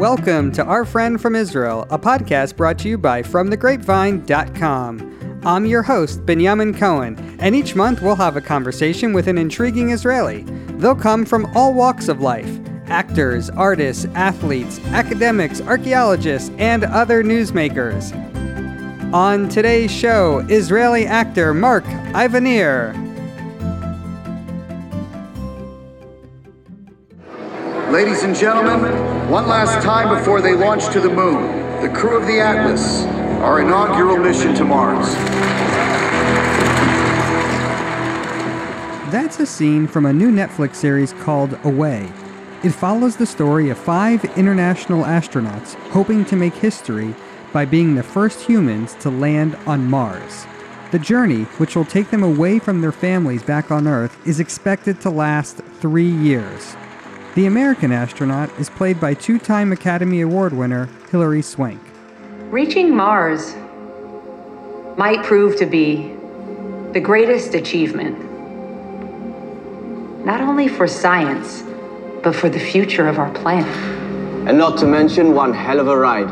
Welcome to Our Friend from Israel, a podcast brought to you by FromTheGrapevine.com. I'm your host, Benjamin Cohen, and each month we'll have a conversation with an intriguing Israeli. They'll come from all walks of life actors, artists, athletes, academics, archaeologists, and other newsmakers. On today's show, Israeli actor Mark Ivanir. Ladies and gentlemen, one last time before they launch to the moon, the crew of the Atlas, our inaugural mission to Mars. That's a scene from a new Netflix series called Away. It follows the story of five international astronauts hoping to make history by being the first humans to land on Mars. The journey, which will take them away from their families back on Earth, is expected to last three years. The American astronaut is played by two time Academy Award winner Hilary Swank. Reaching Mars might prove to be the greatest achievement, not only for science, but for the future of our planet. And not to mention one hell of a ride.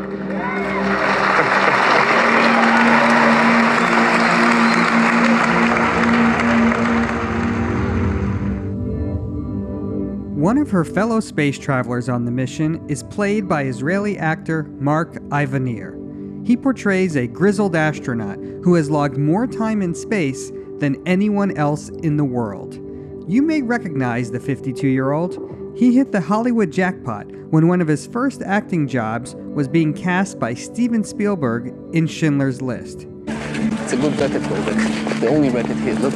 One of her fellow space travelers on the mission is played by Israeli actor Mark Ivanir. He portrays a grizzled astronaut who has logged more time in space than anyone else in the world. You may recognize the 52 year old. He hit the Hollywood jackpot when one of his first acting jobs was being cast by Steven Spielberg in Schindler's List. It's a good record, Colbeck. The only record here. Look,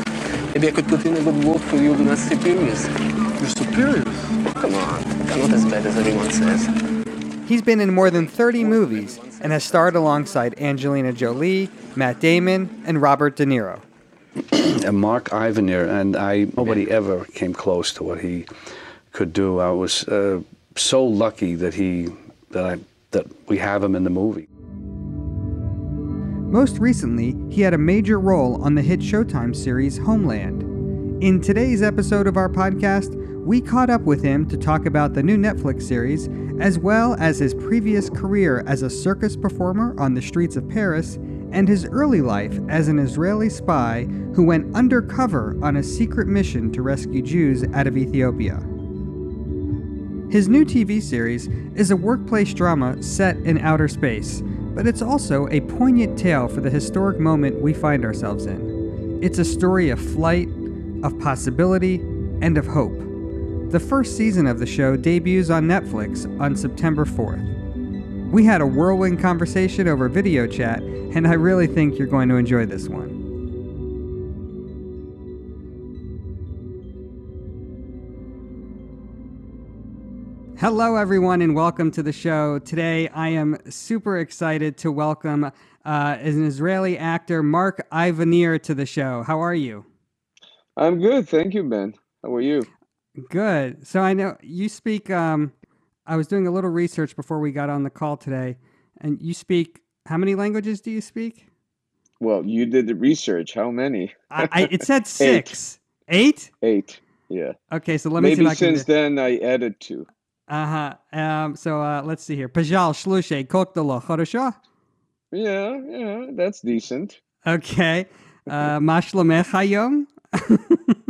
maybe I could put in a good word for you my superiors. Your superiors? Come on, they're not as bad as everyone says. He's been in more than 30 movies and has starred alongside Angelina Jolie, Matt Damon, and Robert De Niro. and Mark Ivanir, and I nobody ever came close to what he could do. I was uh, so lucky that he that I that we have him in the movie. Most recently, he had a major role on the hit Showtime series Homeland. In today's episode of our podcast, we caught up with him to talk about the new Netflix series, as well as his previous career as a circus performer on the streets of Paris and his early life as an Israeli spy who went undercover on a secret mission to rescue Jews out of Ethiopia. His new TV series is a workplace drama set in outer space, but it's also a poignant tale for the historic moment we find ourselves in. It's a story of flight, of possibility, and of hope. The first season of the show debuts on Netflix on September 4th. We had a whirlwind conversation over video chat, and I really think you're going to enjoy this one. Hello, everyone, and welcome to the show. Today, I am super excited to welcome uh, an Israeli actor, Mark Ivanir, to the show. How are you? I'm good, thank you, Ben. How are you? Good. So I know you speak. Um, I was doing a little research before we got on the call today, and you speak. How many languages do you speak? Well, you did the research. How many? I, I it said six. Eight. Eight. Yeah. Okay, so let me Maybe see if I can since do- then I added two. Uh huh. Um. So uh, let's see here. Pajal shlushe koktalo хорошо. Yeah, yeah, that's decent. Okay. Uh, Mashlamech hayom.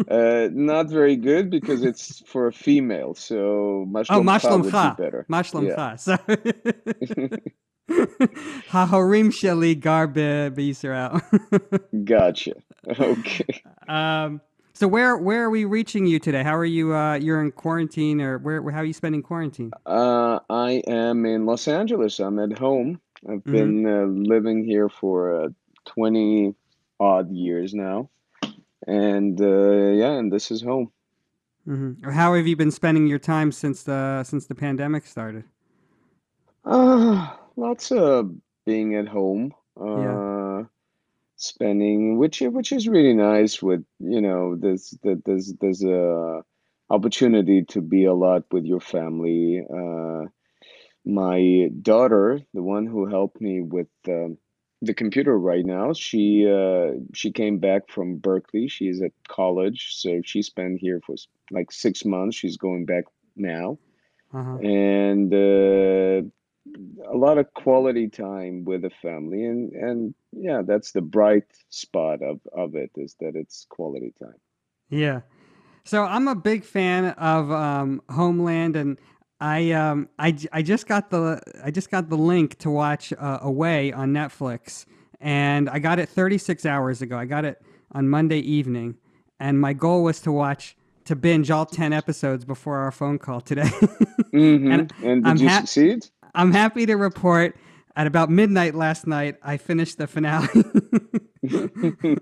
Uh, not very good because it's for a female. So Oh, mashlomcha would mashlamcha. be better. Mashlamcha. So. Hahorim sheli gar b'Yisrael. Gotcha. Okay. Um, so where where are we reaching you today? How are you? Uh, you're in quarantine, or where? How are you spending quarantine? Uh, I am in Los Angeles. I'm at home. I've Mhm. been uh, living here for uh, 20 odd years now. And uh, yeah, and this is home. hmm how have you been spending your time since the since the pandemic started? Uh, lots of being at home. Yeah. Uh, spending, which which is really nice. With you know, there's there- there's there's a opportunity to be a lot with your family. Uh, my daughter, the one who helped me with um, the computer right now, she uh, she came back from Berkeley. She's at college, so she spent here for like six months. She's going back now. Uh-huh. and uh, a lot of quality time with the family and and yeah that's the bright spot of of it is that it's quality time Yeah. So I'm a big fan of um, Homeland, and I um, I, I just got the I just got the link to watch uh, Away on Netflix, and I got it 36 hours ago. I got it on Monday evening, and my goal was to watch to binge all 10 episodes before our phone call today. hmm And and, did I'm you hap- succeed I'm happy to report at about midnight last night, I finished the finale.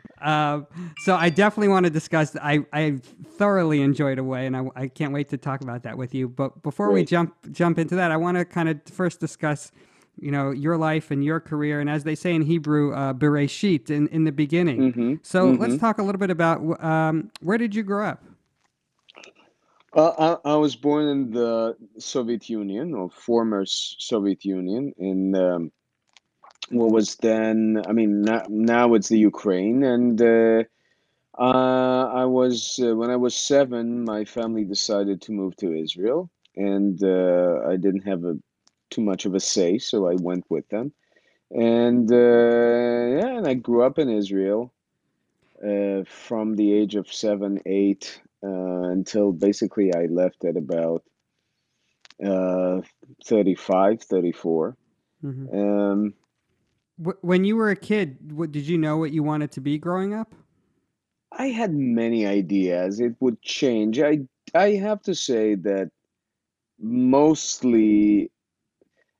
um, so I definitely want to discuss. I, I thoroughly enjoyed Away, and I, I can't wait to talk about that with you. But before we jump jump into that, I want to kind of first discuss, you know, your life and your career, and as they say in Hebrew, uh, bereshit in in the beginning. hmm So let's talk a little bit about um, where did you grow up? Uh, I, I was born in the Soviet Union or former Soviet Union in um, what was then, I mean, now, now it's the Ukraine. And uh, uh, I was, uh, when I was seven, my family decided to move to Israel. And uh, I didn't have a, too much of a say, so I went with them. And uh, yeah, and I grew up in Israel uh, from the age of seven, eight, uh, until basically I left at about uh, 35, 34. Mhm. Um, When you were a kid, what, did you know what you wanted to be growing up? I had many ideas. It would change. I I have to say that mostly,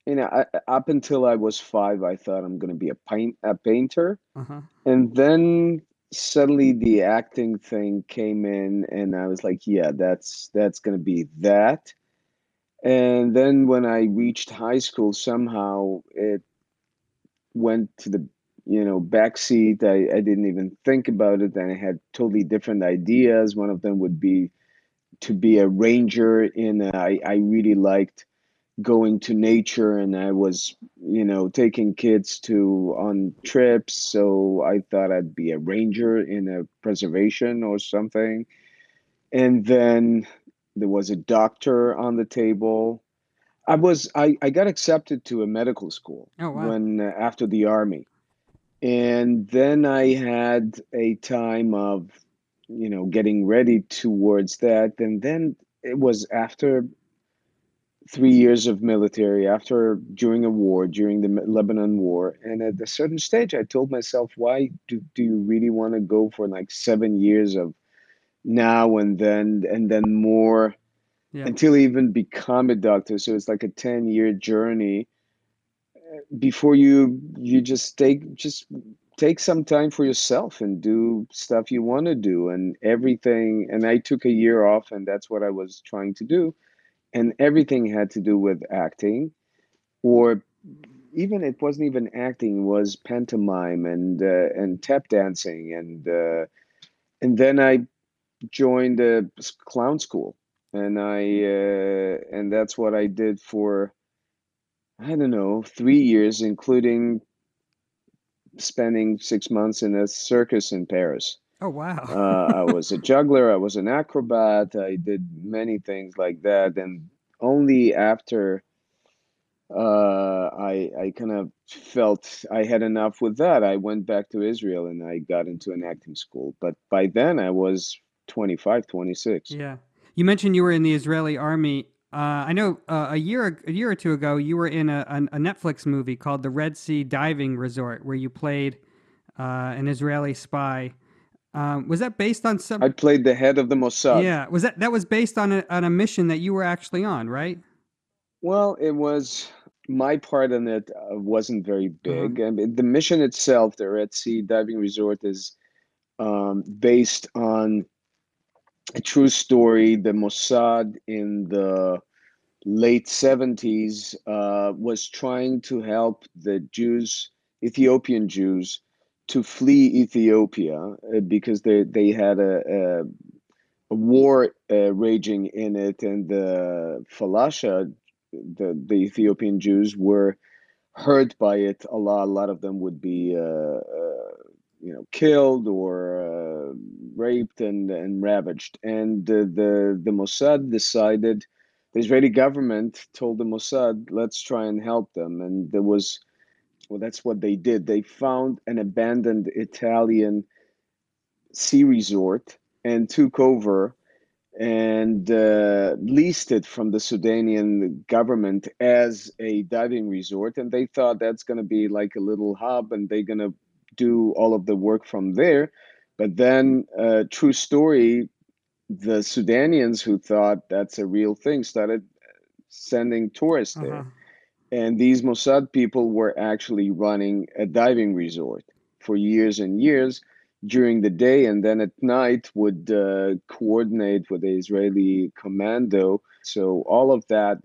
you know, I, up until I was five, I thought I'm going to be a paint a painter. Uh huh. And then suddenly the acting thing came in, and I was like, yeah, that's that's gonna be that. And then when I reached high school, somehow it went to the, you know, back seat. I, I didn't even think about it, and I had totally different ideas. One of them would be to be a ranger in I, I really liked going to nature and I was, you know, taking kids to on trips. So I thought I'd be a ranger in a preservation or something. And then there was a doctor on the table. I was I, I got accepted to a medical school Oh wow. when uh, after the army. And then I had a time of, you know, getting ready towards that. And then it was after three years of military after during a war during the lebanon war and at a certain stage i told myself why do, do you really want to go for like seven years of now and then and then more Yeah. until you even become a doctor. So it's like a 10 year journey. Before you you just take just take some time for yourself and do stuff you want to do and everything. And i took a year off and that's what i was trying to do. And everything had to do with acting or even it wasn't even acting was pantomime and uh, and tap dancing and uh, and then i joined a clown school and i uh, and that's what i did for i don't know 3 years including spending 6 months in a circus in paris Oh wow. uh, I was a juggler, I was an acrobat, I did many things like that. And only after uh, I, I kind of felt I had enough with that, I went back to Israel and I got into an acting school. But by then I was 25, 26. Yeah. You mentioned you were in the Israeli army. Uh, I know uh, a year a year or two ago you were in a, a, Netflix movie called The Red Sea Diving Resort, where you played uh, an Israeli spy. Um, was that based on some? I played the head of the Mossad. yeah. Was that that was based on a, on a mission that you were actually on, right? Well, it was my part in it uh, wasn't very big. I mean, the mission itself, the Red Sea Diving Resort, is um, based on a true story. The Mossad in the late 70s uh, was trying to help the Jews, Ethiopian Jews, to flee Ethiopia uh, because they, they had a, a, a war uh, raging in it, and the Falasha, the, the Ethiopian Jews, were hurt by it a lot. A lot of them would be, uh, uh, you know, killed or uh, raped and, and ravaged. And the, the the Mossad decided the Israeli government told the Mossad, let's try and help them. And there was, well, that's what they did. They found an abandoned Italian sea resort and took over and uh, leased it from the Sudanian government as a diving resort. And they thought that's going to be like a little hub and they're going to do all of the work from there. But then, uh, true story, the Sudanians who thought that's a real thing started sending tourists uh-huh. there. And these Mossad people were actually running a diving resort for years and years during the day and then at night would uh, coordinate with the Israeli commando. So all of that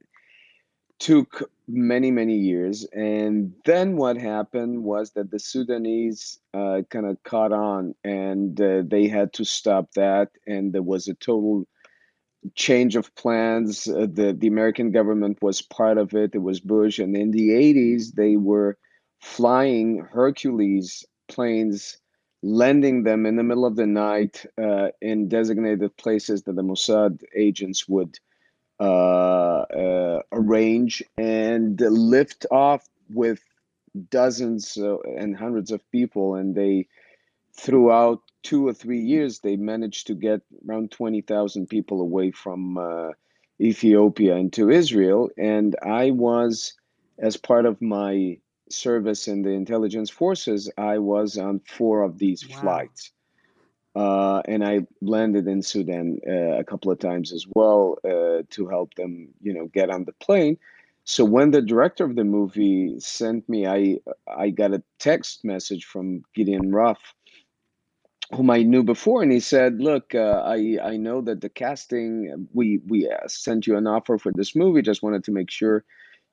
took many, many years. And then what happened was that the Sudanese uh, kind of caught on and uh, they had to stop that. And there was a total change of plans. Uh, the, the American government was part of it, it was Bush. And in the 80s, they were flying Hercules planes lending them in the middle of the night uh, in designated places that the Mossad agents would arrange and lift off with dozens uh, and hundreds of people. And they, throughout two or three years, they managed to get around 20,000 people away from uh, Ethiopia into Israel. And I was, as part of my service in the intelligence forces, I was on four of these wow. flights. Uh, and I landed in Sudan uh, a couple of times as well uh, to help them, you know, get on the plane. So when the director of the movie sent me, I I got a text message from Gideon Raff, whom I knew before, and he said, "Look, uh, I I know that the casting we we uh, sent you an offer for this movie. Just wanted to make sure."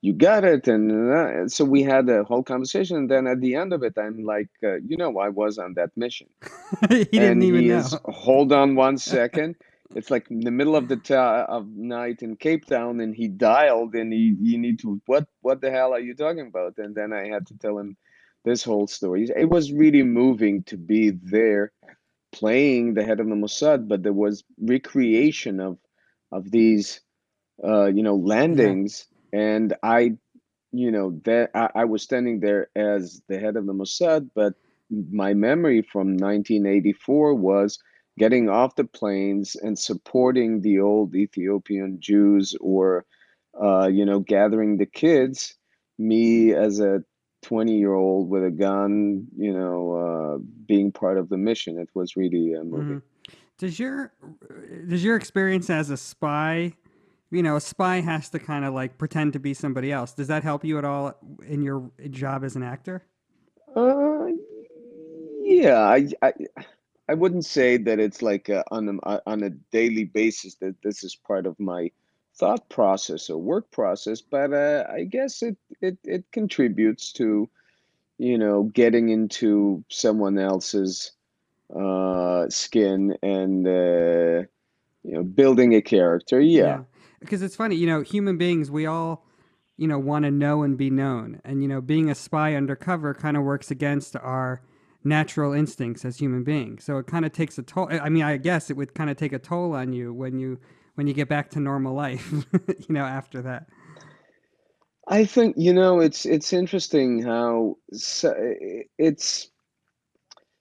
You got it and, uh, so we had a whole conversation and then at the end of it i'm like uh, you know i was on that mission. He didn't and even he know. is, hold on one second. It's like in the middle of the ta- of night in cape town and he dialed and he you need to what what the hell are you talking about? And then i had to tell him this whole story. It was really moving to be there playing the head of the mossad but there was recreation of of these uh, you know landings yeah and I, you know, that I, I was standing there as the head of the Mossad, but my memory from 1984 was getting off the planes and supporting the old Ethiopian Jews or, uh, you know, gathering the kids. Me as a 20 year old with a gun, you know, uh, being part of the mission. It was really a movie. Mm-hmm. Does your does your experience as a spy you know, a spy has to kind of like pretend to be somebody else. Does that help you at all in your job as an actor? Uh, yeah, I, I, I wouldn't say that it's like a, on a, on a daily basis that this is part of my thought process or work process, but uh, I guess it, it it contributes to, you know, getting into someone else's uh, skin and uh, you know building a character. yeah. yeah because it's funny, you know, human beings, we all, you know, want to know and be known. And, you know, being a spy undercover kind of works against our natural instincts as human beings. So it kind of takes a toll. I mean, I guess it would kind of take a toll on you when you when you get back to normal life, you know, after that. I think you know it's it's interesting how it's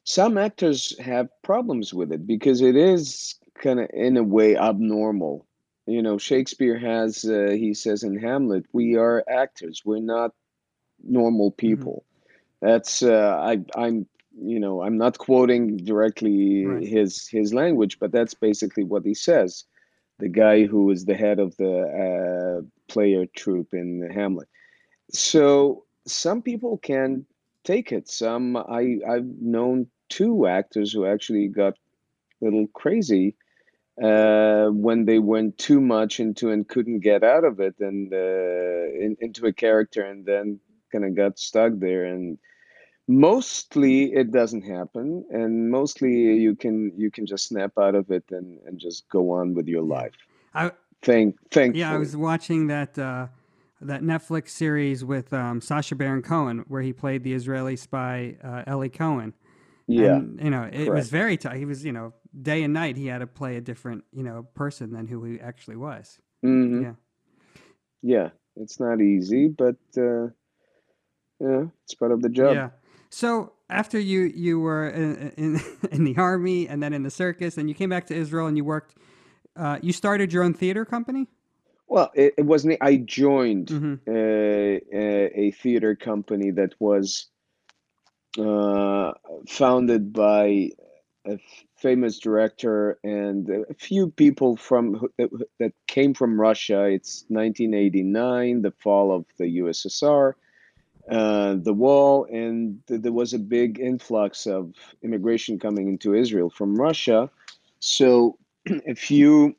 some actors have problems with it because it is kind of in a way abnormal you know shakespeare has uh, he says in hamlet we are actors we're not normal mm-hmm. people mm-hmm. that's uh, i i'm you know i'm not quoting directly right. his his language but that's basically what he says the guy who is the head of the uh, player troupe in hamlet so some people can take it some i i've known two actors who actually got a little crazy uh, when they went too much into and couldn't get out of it and uh, in, into a character and then kind of got stuck there. And mostly it doesn't happen and mostly you can you can just snap out of it and, and just go on with your life. I, thank thank yeah i was watching that uh that netflix series with um, sacha baron cohen where he played the israeli spy uh, eli cohen yeah and, you know it correct. was very tough he was you know day and night he had to play a different you know person than who he actually was mm-hmm. yeah yeah, it's not easy, but uh, yeah, it's part of the job. Yeah. So after you you were in, in in the army and then in the circus, and you came back to Israel and you worked, uh, you started your own theater company. Well, it, it wasn't. I joined Mhm. uh, a, a theater company that was uh, founded by a famous director and a few people from that, came from Russia. It's 1989, the fall of the USSR, uh, the wall, and th- there was a big influx of immigration coming into Israel from Russia. So, a few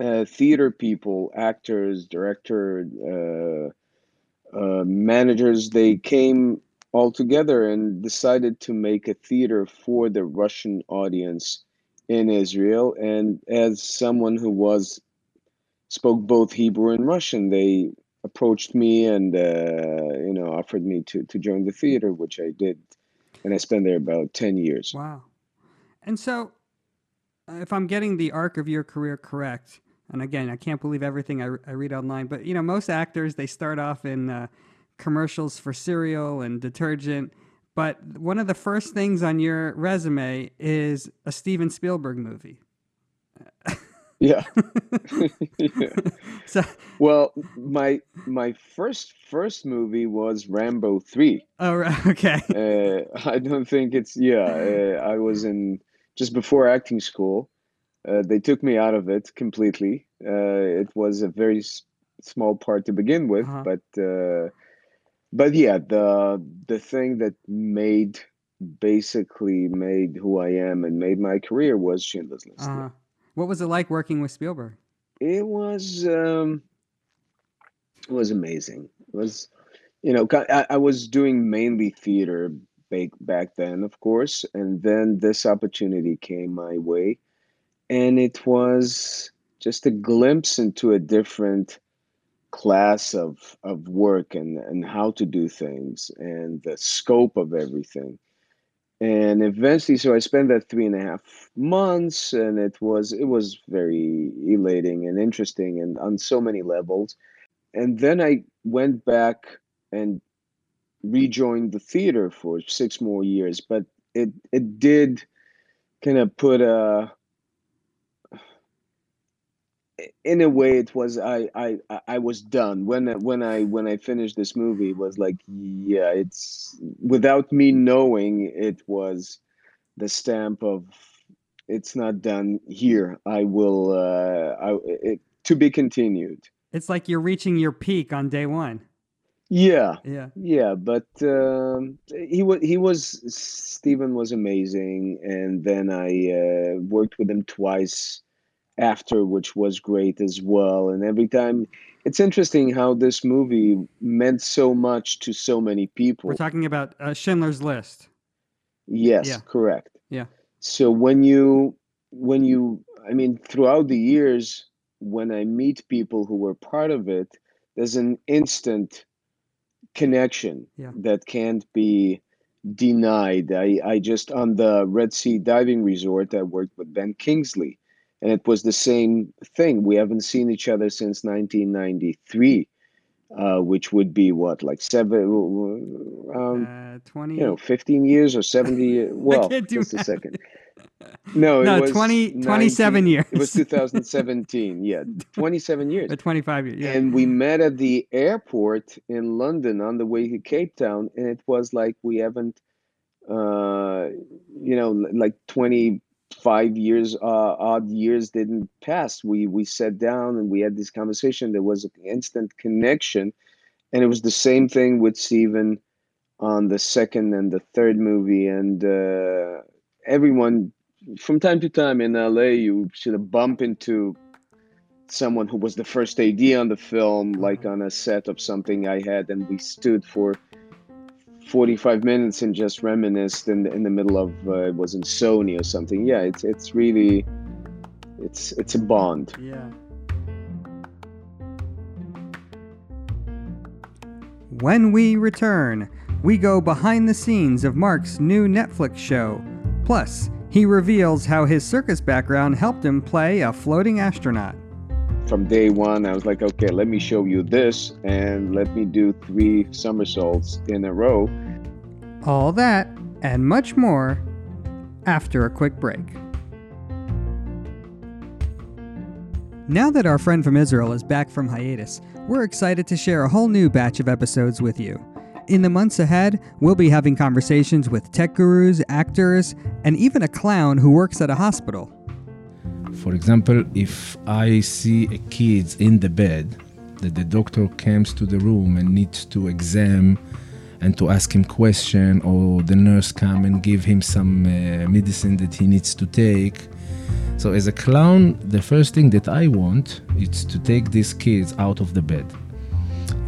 uh, theater people, actors, director, uh, uh, managers, they came all together and decided to make a theater for the Russian audience in Israel. And as someone who was spoke both Hebrew and Russian, they approached me and uh, you know offered me to to join the theater, which I did, and I spent there about ten years. Wow. And so, if I'm getting the arc of your career correct, and again, I can't believe everything I, I read online, but you know, most actors they start off in uh, commercials for cereal and detergent. But one of the first things on your resume is a Steven Spielberg movie. Yeah. yeah. So, Well, my my first first movie was Rambo three. oh, right, okay. Uh, I don't think it's yeah. Uh, I was in just before acting school. Uh, they took me out of it completely. Uh, it was a very s- small part to begin with, Uh-huh. but uh, but yeah, the the thing that made basically made who I am and made my career was Schindler's List. Uh, what was it like working with Spielberg? It was um, it was amazing. It was you know I, I was doing mainly theater back back then, of course, and then this opportunity came my way, and it was just a glimpse into a different class of of work and and how to do things and the scope of everything. And eventually so i spent that three and a half months and it was it was very elating and interesting and on so many levels. And then i went back and rejoined the theater for six more years but it it did kind of put a in a way it was I, I I- was done when I- when I when I finished this movie it was like yeah it's without me knowing it was the stamp of it's not done here I will uh I it, to be continued It's like you're reaching your peak on day one. yeah Yeah. yeah but um he was he was Steven was amazing and then I uh, worked with him twice after which was great as well and every time it's interesting how this movie meant so much to so many people We're talking about uh, Schindler's List. yes Yeah. correct Yeah. so when you when you i mean throughout the years when i meet people who were part of it there's an instant connection Yeah. that can't be denied i i just on the red sea diving resort i worked with ben kingsley and it was the same thing. We haven't seen each other since 1993, uh, which would be what, like seven, um, uh, 20, you know, 15 years or 70. Well, just math. a second. No, no, was 20, 27 19, years. it was 2017. Yeah, 27 years. Or 25 years. Yeah. And we met at the airport in London on the way to Cape Town, and it was like we haven't, uh, you know, like 20 five years uh, odd years didn't pass. We we sat down and we had this conversation. There was an instant connection. And it was the same thing with steven on the second and the third movie. And uh, everyone from time to time in la you sort of bump into someone who was the first ad on the film like on a set of something i had. And we stood for 45 minutes and just reminisced in the, in the middle of uh, it was in Sony or something yeah it's it's really it's it's a bond Yeah. When we return, we go behind the scenes of Mark's new Netflix show. Plus, he reveals how his circus background helped him play a floating astronaut. From day one, I was like, okay, let me show you this, and let me do three somersaults in a row. All that and much more after a quick break. Now that our friend from Israel is back from hiatus, we're excited to share a whole new batch of episodes with you. In the months ahead, we'll be having conversations with tech gurus, actors, and even a clown who works at a hospital. For example, if I see a kid in the bed, that the doctor comes to the room and needs to examine and to ask him question, or the nurse come and give him some uh, medicine that he needs to take. So as a clown, the first thing that I want is to take these kids out of the bed,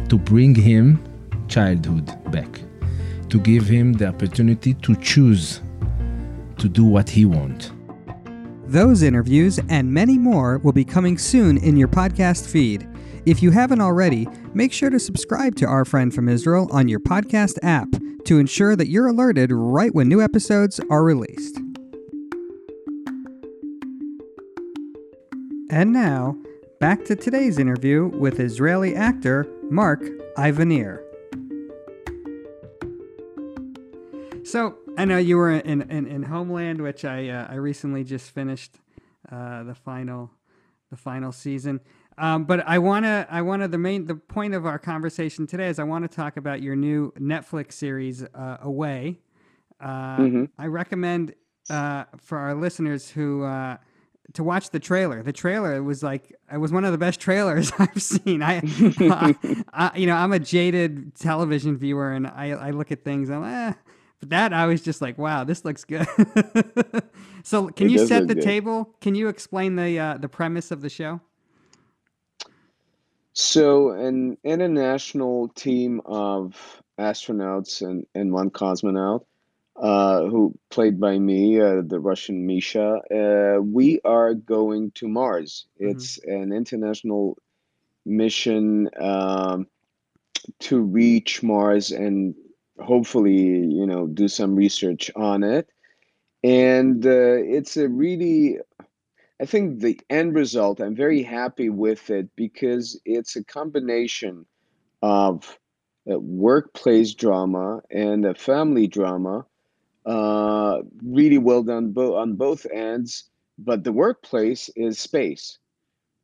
to bring him childhood back, to give him the opportunity to choose to do what he wants. Those interviews and many more will be coming soon in your podcast feed. If you haven't already, make sure to subscribe to Our Friend from Israel on your podcast app to ensure that you're alerted right when new episodes are released. And now, back to today's interview with Israeli actor Mark Ivanir. So, I know you were in, in, in Homeland, which I uh, I recently just finished uh, the final the final season. Um, but I wanna I wanna the main the point of our conversation today is I want to talk about your new Netflix series uh, Away. Uh, Mm-hmm. I recommend uh, for our listeners who uh, to watch the trailer. The trailer was like it was one of the best trailers I've seen. I, I, I you know I'm a jaded television viewer and I I look at things and I'm, eh. But that I was just like, wow, this looks good. so, can It you set the good. table? Can you explain the uh, the premise of the show? So, an international team of astronauts and, and one cosmonaut, uh, who played by me, uh, the Russian Misha, uh, we are going to Mars. It's an international mission um, to reach Mars and hopefully, you know, do some research on it. And uh, it's a really I think the end result, I'm very happy with it because it's a combination of a workplace drama and a family drama. Uh, really well done bo- on both ends, but the workplace is space,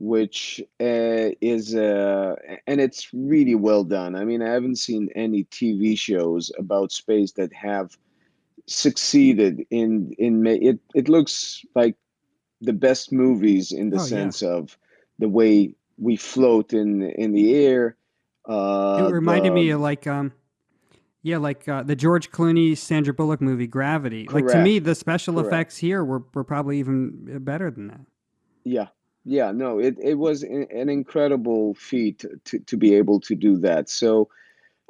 which uh, is uh, and it's really well done. I mean, I haven't seen any TV shows about space that have succeeded in in ma- it. It looks like the best movies in the Oh, yeah. sense of the way we float in in the air. Uh, it reminded the- me of like um, yeah, like uh, the George Clooney Sandra Bullock movie Gravity. Like to me, the special Correct. effects here were were probably even better than that. Yeah, yeah, no, it, it was an, incredible feat to, to be able to do that. So,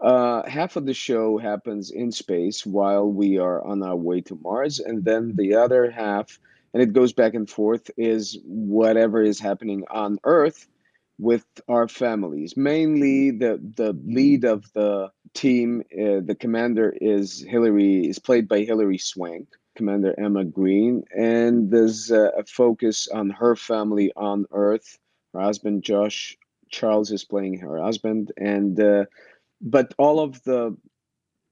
uh, half of the show happens in space while we are on our way to Mars, and then the other half, and it goes back and forth, is whatever is happening on Earth with our families. Mainly, the the lead of the team, uh, the commander is Hilary, is played by Hilary Swank. Commander Emma Green, and there's a focus on her family on Earth. Her husband Josh Charles is playing her husband, and uh, but all of the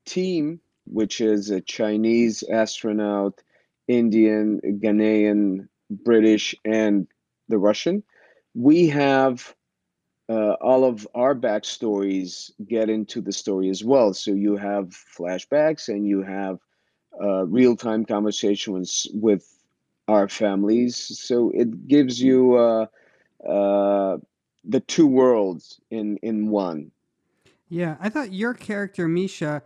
team, which is a Chinese astronaut, Indian, Ghanaian, British, and the Russian, we have uh, all of our backstories get into the story as well. So you have flashbacks and you have uh, real time conversations with our families. So it gives you uh, uh, the two worlds in, in one. Yeah, I thought your character Misha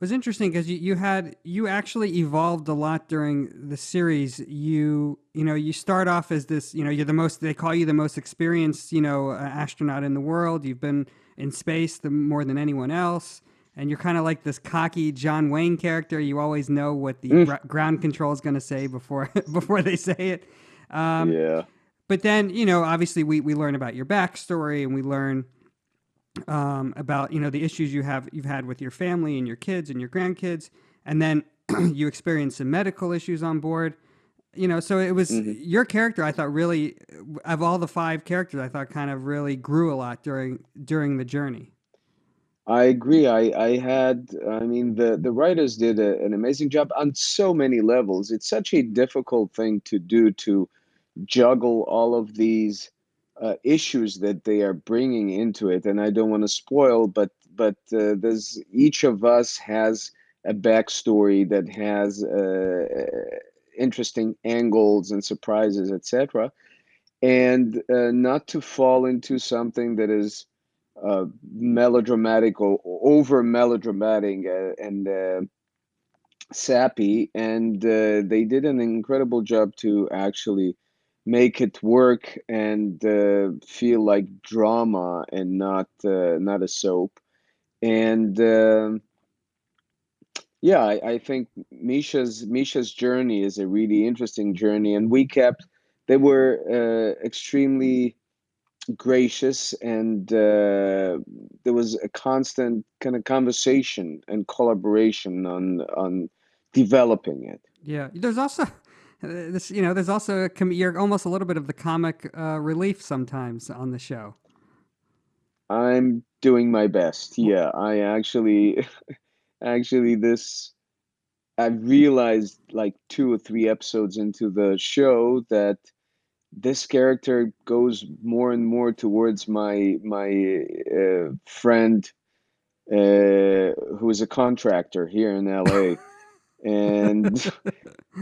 was interesting because you, you had you actually evolved a lot during the series. You you know you start off as this you know you're the most they call you the most experienced you know astronaut in the world. You've been in space the more than anyone else, and you're kind of like this cocky John Wayne character. You always know what the gr- ground control is going to say before before they say it. Um, yeah. but then you know obviously we, we learn about your backstory and we learn um, about you know the issues you have you've had with your family and your kids and your grandkids and then you experience some medical issues on board you know so it was your character i thought really of all the five characters, I thought kind of really grew a lot during during the journey. I agree. I, I had, I mean, the, the writers did a, an amazing job on so many levels. It's such a difficult thing to do to juggle all of these uh, issues that they are bringing into it. And I don't want to spoil, but but uh, there's each of us has a backstory that has uh, interesting angles and surprises, etc. And uh, not to fall into something that is uh, melodramatic or, over melodramatic uh, and uh, sappy, and uh, they did an incredible job to actually make it work and feel like drama and not not a soap. And um, yeah, I, I think Misha's Misha's journey is a really interesting journey, and we kept. They were uh, extremely gracious and uh, there was a constant kind of conversation and collaboration on on developing it. Yeah there's also this you know there's also a com- you're almost a little bit of the comic uh, relief sometimes on the show. I'm doing my best. Yeah i actually actually this i realized like two or three episodes into the show that this character goes more and more towards my my uh, friend uh, who is a contractor here in LA, and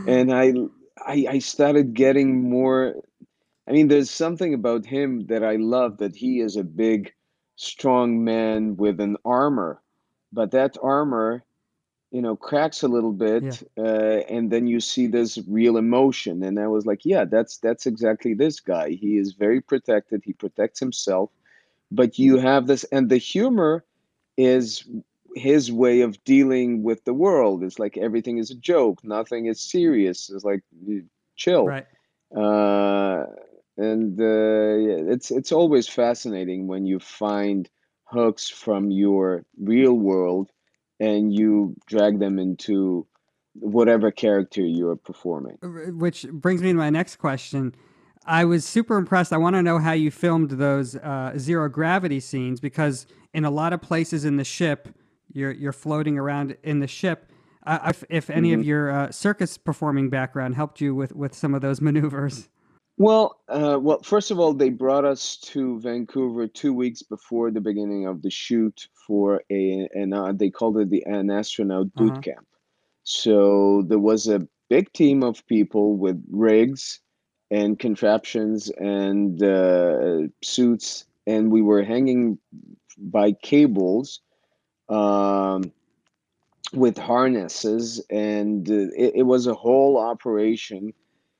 and I, I I started getting more. I mean, there's something about him that I love that he is a big, strong man with an armor, but that armor you know cracks a little bit yeah. uh, and then you see this real emotion. And i was like yeah that's that's exactly this guy. He is very protected. He protects himself. But you have this and the humor is his way of dealing with the world. It's like everything is a joke. Nothing is serious. It's like chill. Right. Uh, and uh, it's it's always fascinating when you find hooks from your real world and you drag them into whatever character you're performing. Which brings me to my next question. I was super impressed. I want to know how you filmed those uh, zero gravity scenes because in a lot of places in the ship, you're you're floating around in the ship. Uh, if, if any mm-hmm. of your uh, circus performing background helped you with, with some of those maneuvers. Well, uh, well, first of all, they brought us to Vancouver two weeks before the beginning of the shoot for a, and uh, they called it the an astronaut boot uh-huh. camp. So there was a big team of people with rigs and contraptions and uh, suits, and we were hanging by cables um, with harnesses, and uh, it, it was a whole operation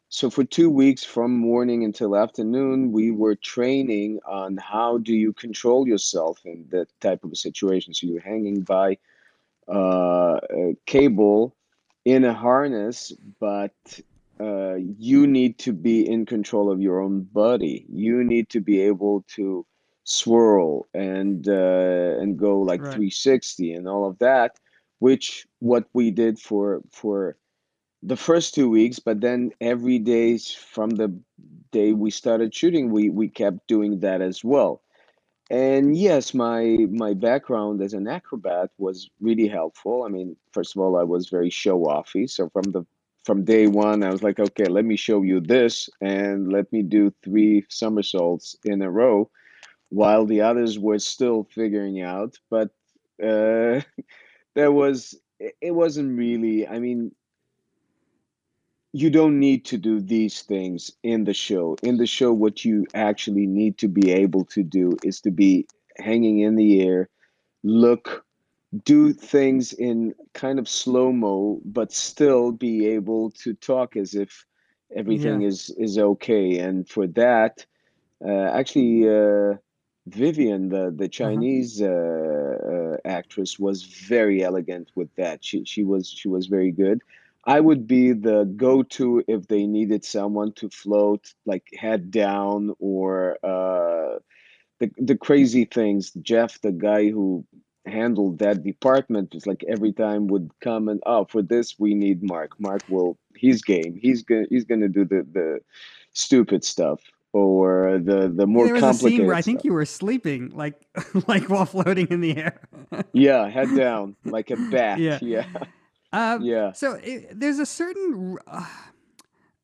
so for two weeks from morning until afternoon we were training on how do you control yourself in that type of a situation so you're hanging by uh, a cable in a harness but uh, you need to be in control of your own body you need to be able to swirl and uh, and go like right. 360 and all of that which what we did for for the first two weeks, but then every day from the day we started shooting, we we kept doing that as well. And yes, my my background as an acrobat was really helpful. I mean, first of all, I was very show offy. So from the from day one, I was like, okay, let me show you this, and let me do three somersaults in a row, while the others were still figuring out. But uh, there was it wasn't really. I mean, you don't need to do these things in the show. In the show, what you actually need to be able to do is to be hanging in the air, look, do things in kind of slow mo, but still be able to talk as if everything yeah. is is okay. And for that, uh, actually, uh, Vivian, the the uh-huh. Chinese uh-huh. uh, actress, was very elegant with that. She she was she was very good. I would be the go-to if they needed someone to float like head down or uh, the the crazy things. Jeff, the guy who handled that department, was like every time would come and oh for this we need Mark. Mark will he's game. He's gonna he's gonna do the the stupid stuff or the the more there was a scene where I think stuff. you were sleeping, like like while floating in the air. yeah, head down like a bat. Yeah. yeah, Um, yeah. So it, there's a certain, uh,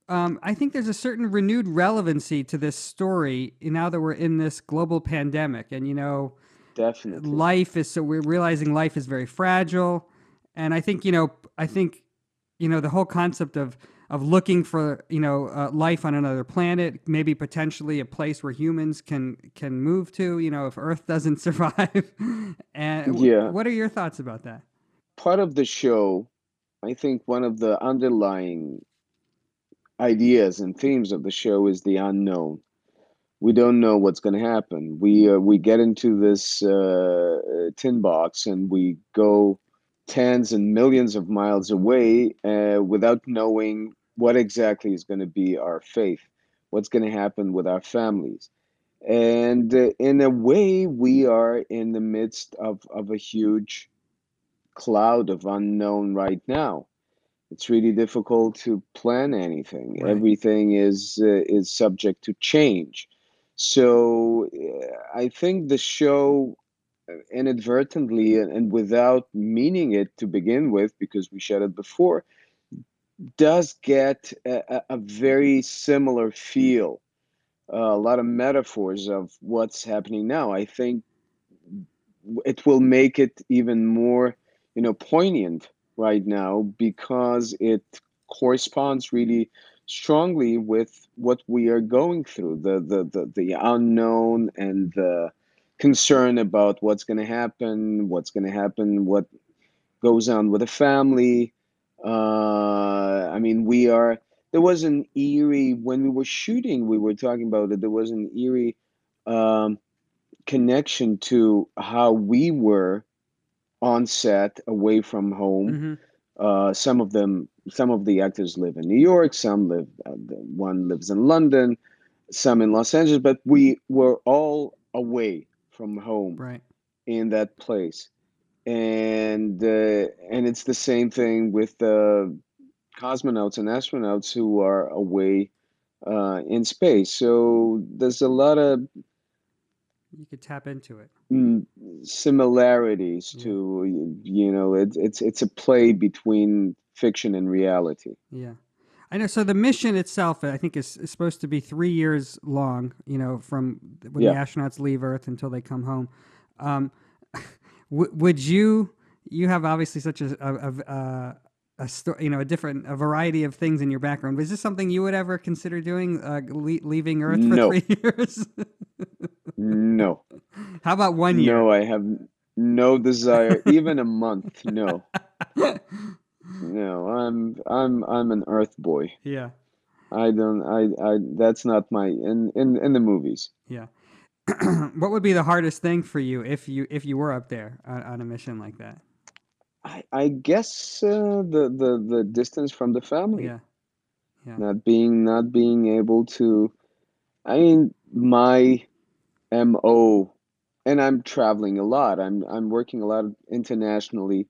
um, I think there's a certain renewed relevancy to this story now that we're in this global pandemic, and you know, definitely. life is so we're realizing life is very fragile, and I think you know, I think you know the whole concept of of looking for you know uh, life on another planet, maybe potentially a place where humans can can move to, you know, if Earth doesn't survive. and Yeah. what are your thoughts about that? part of the show, I think one of the underlying ideas and themes of the show is the unknown. We don't know what's going to happen. We uh, we get into this uh, tin box and we go tens and millions of miles away uh, without knowing what exactly is going to be our faith, what's going to happen with our families. And uh, in a way, we are in the midst of, of a huge cloud of unknown right now. It's really difficult to plan anything. Right. Everything is uh, is subject to change. So uh, I think the show uh, inadvertently and, and without meaning it to begin with, because we said it before, does get a, a- a very similar feel. Uh, a lot of metaphors of what's happening now. I think it will make it even more you know poignant right now because it corresponds really strongly with what we are going through the the the, the unknown and the concern about what's going to happen what's going to happen what goes on with the family. Uh i mean we are there was an eerie when we were shooting we were talking about it there was an eerie um connection to how we were on set away from home. hmm Uh, some of them, some of the actors live in New York, some live, uh, one lives in London, some in Los Angeles, but we were all away from home Right. in that place. And uh, and it's the same thing with the cosmonauts and astronauts who are away uh, in space. So there's a lot of You could tap into it. mm, similarities Yeah. to you know it, it's it's a play between fiction and reality Yeah. I know. So the mission itself, I think, is, is supposed to be three years long. You know, from when the astronauts leave Earth until they come home. Um, w- would you? You have obviously such a a, a, a, sto- you know a different a variety of things in your background. Was this something you would ever consider doing? Uh, le- leaving Earth for No. three years? no How about one year? no i have no desire even a month no no i'm i'm i'm an earth boy Yeah. i don't i i that's not my in in in the movies Yeah. what would be the hardest thing for you if you if you were up there on, on a mission like that? I i guess uh, the the the distance from the family Yeah. Yeah. not being not being able to i mean my mo and i'm traveling a lot i'm i'm working a lot internationally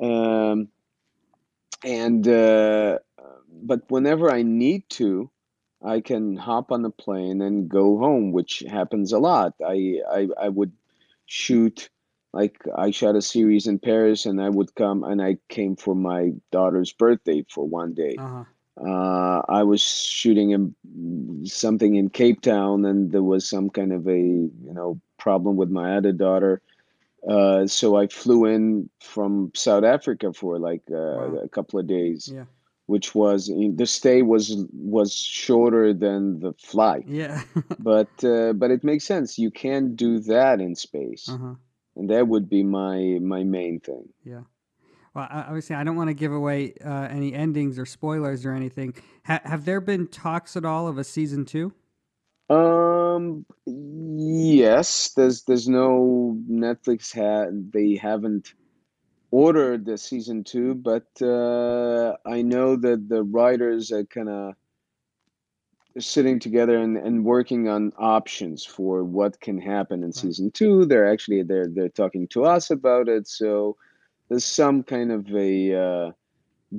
um and uh but whenever i need to i can hop on a plane and go home which happens a lot i i, I would shoot like i shot a series in paris and i would come and i came for my daughter's birthday for one day Uh-huh. uh, I was shooting in something in Cape Town, and there was some kind of a you know problem with my other daughter. Uh, so I flew in from South Africa for like uh, Wow. a couple of days, Yeah. which was the stay was was shorter than the flight. Yeah. But uh, but it makes sense. You can't do that in space, uh-huh. And that would be my my main thing. Yeah. Well, I- obviously, I don't want to give away uh, any endings or spoilers or anything. Ha- have there been talks at all of a season two? Um, yes, there's there's no Netflix had they haven't ordered the season two, but uh, I know that the writers are kind of sitting together and, and working on options for what can happen in season two. They're actually they're they're talking to us about it, so there's some kind of a uh,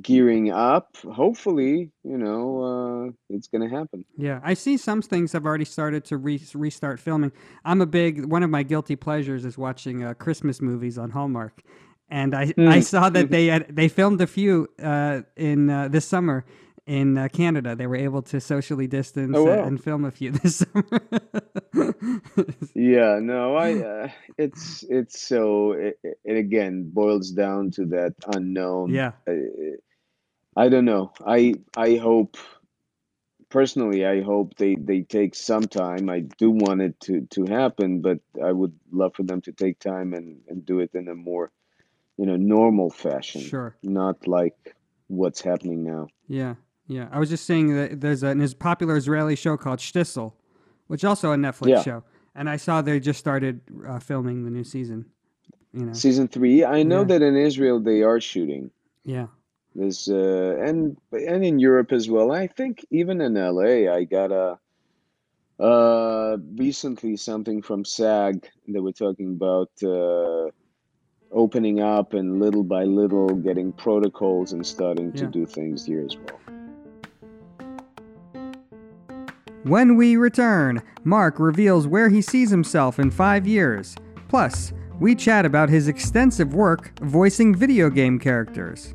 gearing up. Hopefully, you know, uh, it's going to happen. Yeah, I see some things have already started to re- restart filming. I'm a big one of my guilty pleasures is watching uh, Christmas movies on Hallmark, and I I saw that they had, they filmed a few uh, in uh, this summer in uh, Canada. They were able to socially distance Oh, uh, wow. and film a few this summer. Yeah, no, I uh, it's it's so it, it again boils down to that unknown. yeah, I, I don't know. I I hope personally I hope they they take some time. I do want it to to happen, but I would love for them to take time and and do it in a more you know normal fashion, sure. not like what's happening now. Yeah, yeah. I was just saying that there's an is popular Israeli show called Shtisel, which also a Netflix Yeah. show, and I saw they just started uh, filming the new season. You know, Season three, I know Yeah. that in Israel they are shooting. yeah, There's uh, and and in Europe as well. I think even in LA, I got a uh recently something from SAG that we're talking about uh, opening up and little by little getting protocols and starting to do things here as well. When we return, Mark reveals where he sees himself in five years. Plus, we chat about his extensive work voicing video game characters.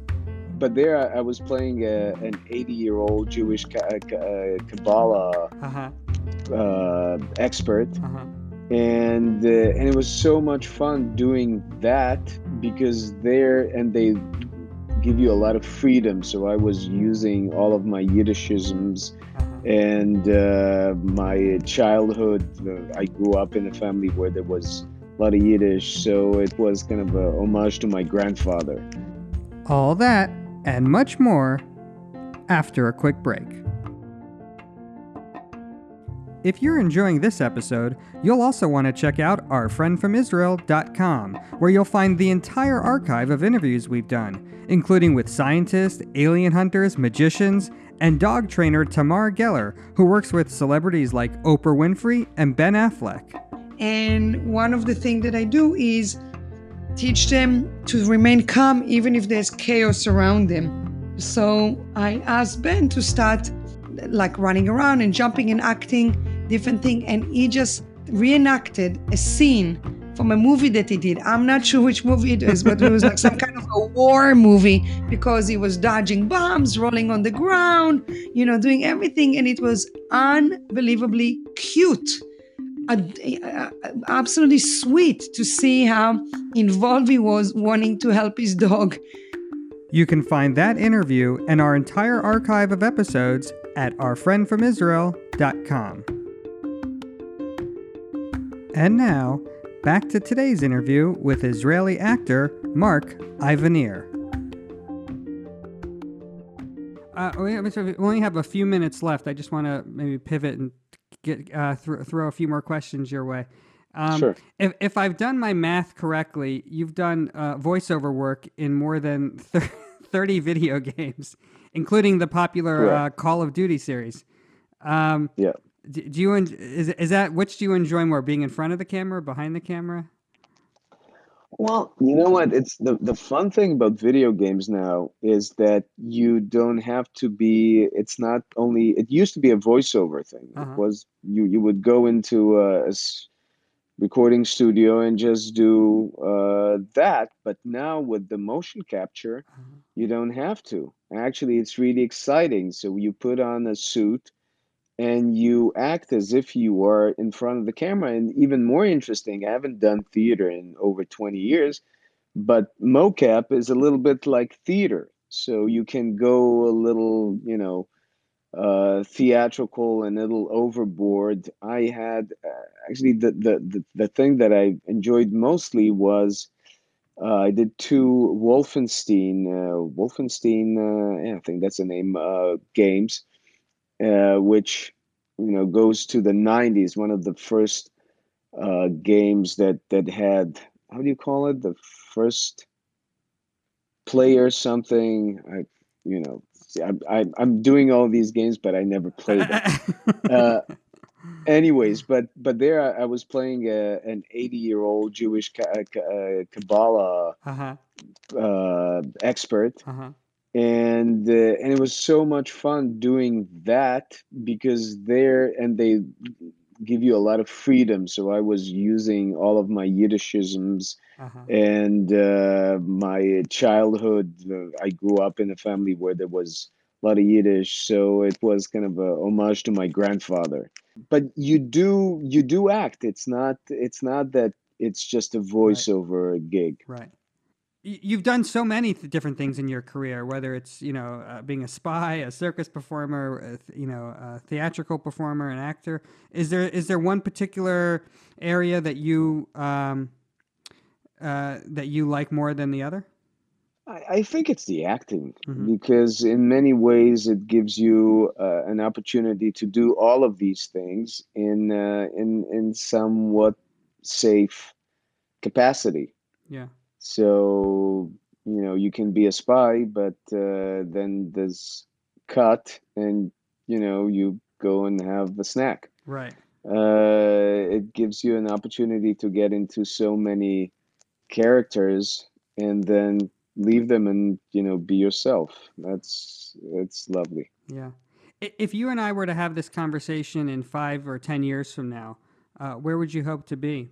But there, I, was playing a, an 80-year-old Jewish ka- ka- uh, Kabbalah Uh huh. uh, expert. Uh huh. and uh, and it was so much fun doing that because there and they give you a lot of freedom so i was using all of my yiddishisms and uh, my childhood i grew up in a family where there was a lot of yiddish so it was kind of a homage to my grandfather All that and much more after a quick break. If you're enjoying this episode, you'll also want to check out ourfriendfromisrael.com, where you'll find the entire archive of interviews we've done, including with scientists, alien hunters, magicians, and dog trainer Tamar Geller, who works with celebrities like Oprah Winfrey and Ben Affleck. And one of the things that I do is teach them to remain calm even if there's chaos around them. So I asked Ben to start like running around and jumping and acting different thing and he just reenacted a scene from a movie that he did. I'm not sure which movie it is, but it was like some kind of a war movie because he was dodging bombs, rolling on the ground, you know, doing everything and it was unbelievably cute absolutely sweet to see how involved he was wanting to help his dog. You can find that interview and our entire archive of episodes at ourfriendfromisrael.com. And now, back to today's interview with Israeli actor Mark Ivanir. Uh, we we only have a few minutes left. I just want to maybe pivot and get uh, thro- throw a few more questions your way. Um, Sure. If, if I've done my math correctly, you've done uh, voiceover work in more than thir- 30 video games, including the popular uh, Call of Duty series. Um, yeah do, do you en- is is that which do you enjoy more, being in front of the camera, or behind the camera? Well, you know what? It's the the fun thing about video games now is that you don't have to be. It's not only. It used to be a voiceover thing. Uh-huh. It was you you would go into a recording studio and just do uh, that. But now with the motion capture, you don't have to. Actually, it's really exciting. So you put on a suit and you act as if you are in front of the camera. And even more interesting, I haven't done theater in over 20 years, but mocap is a little bit like theater. So you can go a little, you know, uh, theatrical and a little overboard. I had uh, actually the, the, the, the thing that I enjoyed mostly was uh, I did two Wolfenstein, uh, Wolfenstein, uh, yeah, I think that's the name, uh, games uh, which you know goes to the 90s one of the first uh, games that that had how do you call it the first player something i you know I, I, i'm doing all these games but i never played them uh, anyways but but there i, I was playing a, an 80 year old jewish uh, kabbalah Uh huh. uh, expert Uh huh. And uh, and it was so much fun doing that because there and they give you a lot of freedom. So I was using all of my Yiddishisms Uh-huh. and uh, my childhood. Uh, I grew up in a family where there was a lot of Yiddish, so it was kind of a homage to my grandfather. But you do you do act. It's not it's not that it's just a voiceover gig. Right. You've done so many th- different things in your career, whether it's you know uh, being a spy, a circus performer, a th- you know, a theatrical performer, an actor. Is there is there one particular area that you um, uh, that you like more than the other? I, I think it's the acting Mhm. because in many ways it gives you uh, an opportunity to do all of these things in uh, in in somewhat safe capacity. Yeah. So you know you can be a spy, but uh, then there's cut, and you know you go and have a snack. Right. Uh, it gives you an opportunity to get into so many characters and then leave them and you know be yourself. That's it's lovely. Yeah. If you and I were to have this conversation in five or ten years from now, uh, where would you hope to be,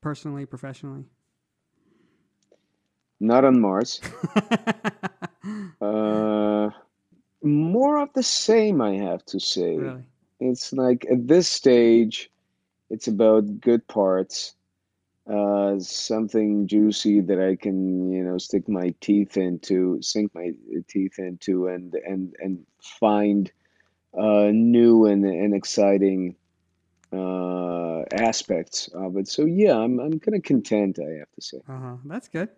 personally, professionally? Not on Mars. uh, more of the same, I have to say. Really? It's like at this stage, it's about good parts, uh, something juicy that I can, you know, stick my teeth into, sink my teeth into, and and and find uh, new and and exciting uh, aspects of it. So yeah, I'm I'm kind of content, I have to say. Uh huh. That's good.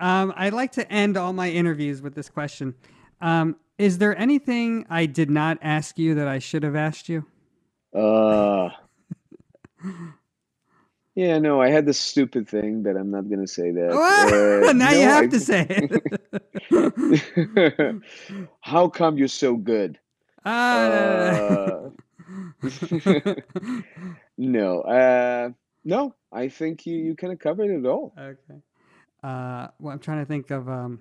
Um, I'd like to end all my interviews with this question. Um, is there anything I did not ask you that I should have asked you? Uh, yeah, no, I had this stupid thing, but I'm not gonna say that. Uh, now you have I- to say it. How come you're so good? Ah. Uh, no, uh, no, I think you, you kind of covered it all. okay. Uh, well, I'm trying to think of um,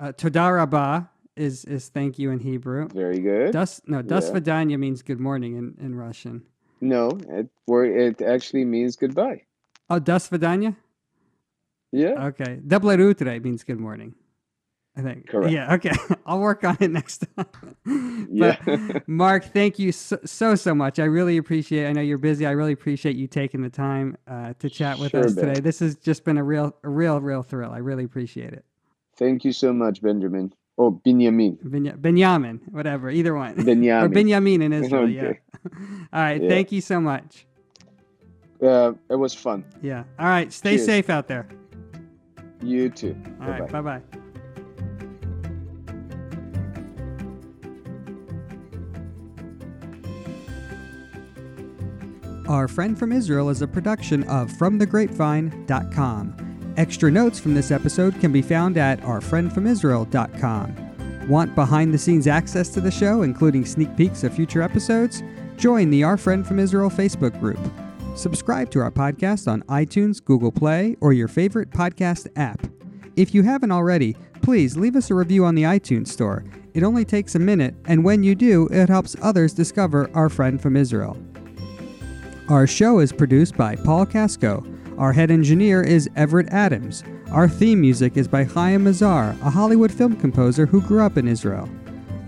uh, Toda Rabah is is thank you in Hebrew. Very good. Das no Das Yeah. Vidanya means good morning in, in Russian. No, it it actually means goodbye. Oh, Das Vidanya. Yeah. Okay. Double utre means good morning. I think. Correct. Yeah. Okay. I'll work on it next time. Yeah. Mark, thank you so, so so much. I really appreciate. I know you're busy. I really appreciate you taking the time uh, to chat with Sure, us Ben. today. This has just been a real, a real, real thrill. I really appreciate it. Thank you so much, Benjamin. Oh, Benjamin. Benjamin, whatever, either one. Benjamin. or Benjamin. In Israel. Yeah. All right. Yeah. Thank you so much. Uh, it was fun. Yeah. All right. Stay Cheers. safe out there. You too. All right. Bye bye. Our Friend from Israel is a production of FromTheGrapevine.com. Extra notes from this episode can be found at OurFriendFromIsrael.com. Want behind the scenes access to the show, including sneak peeks of future episodes? Join the Our Friend from Israel Facebook group. Subscribe to our podcast on iTunes, Google Play, or your favorite podcast app. If you haven't already, please leave us a review on the iTunes Store. It only takes a minute, and when you do, it helps others discover our friend from Israel. Our show is produced by Paul Casco. Our head engineer is Everett Adams. Our theme music is by Chaim Mazar, a Hollywood film composer who grew up in Israel.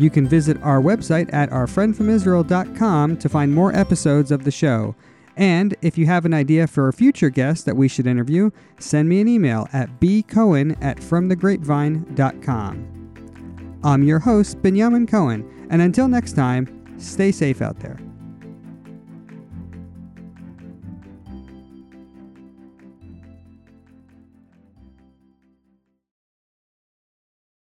You can visit our website at ourfriendfromisrael.com to find more episodes of the show. And if you have an idea for a future guest that we should interview, send me an email at bcohen at fromthegrapevine.com. I'm your host, Benjamin Cohen, and until next time, stay safe out there.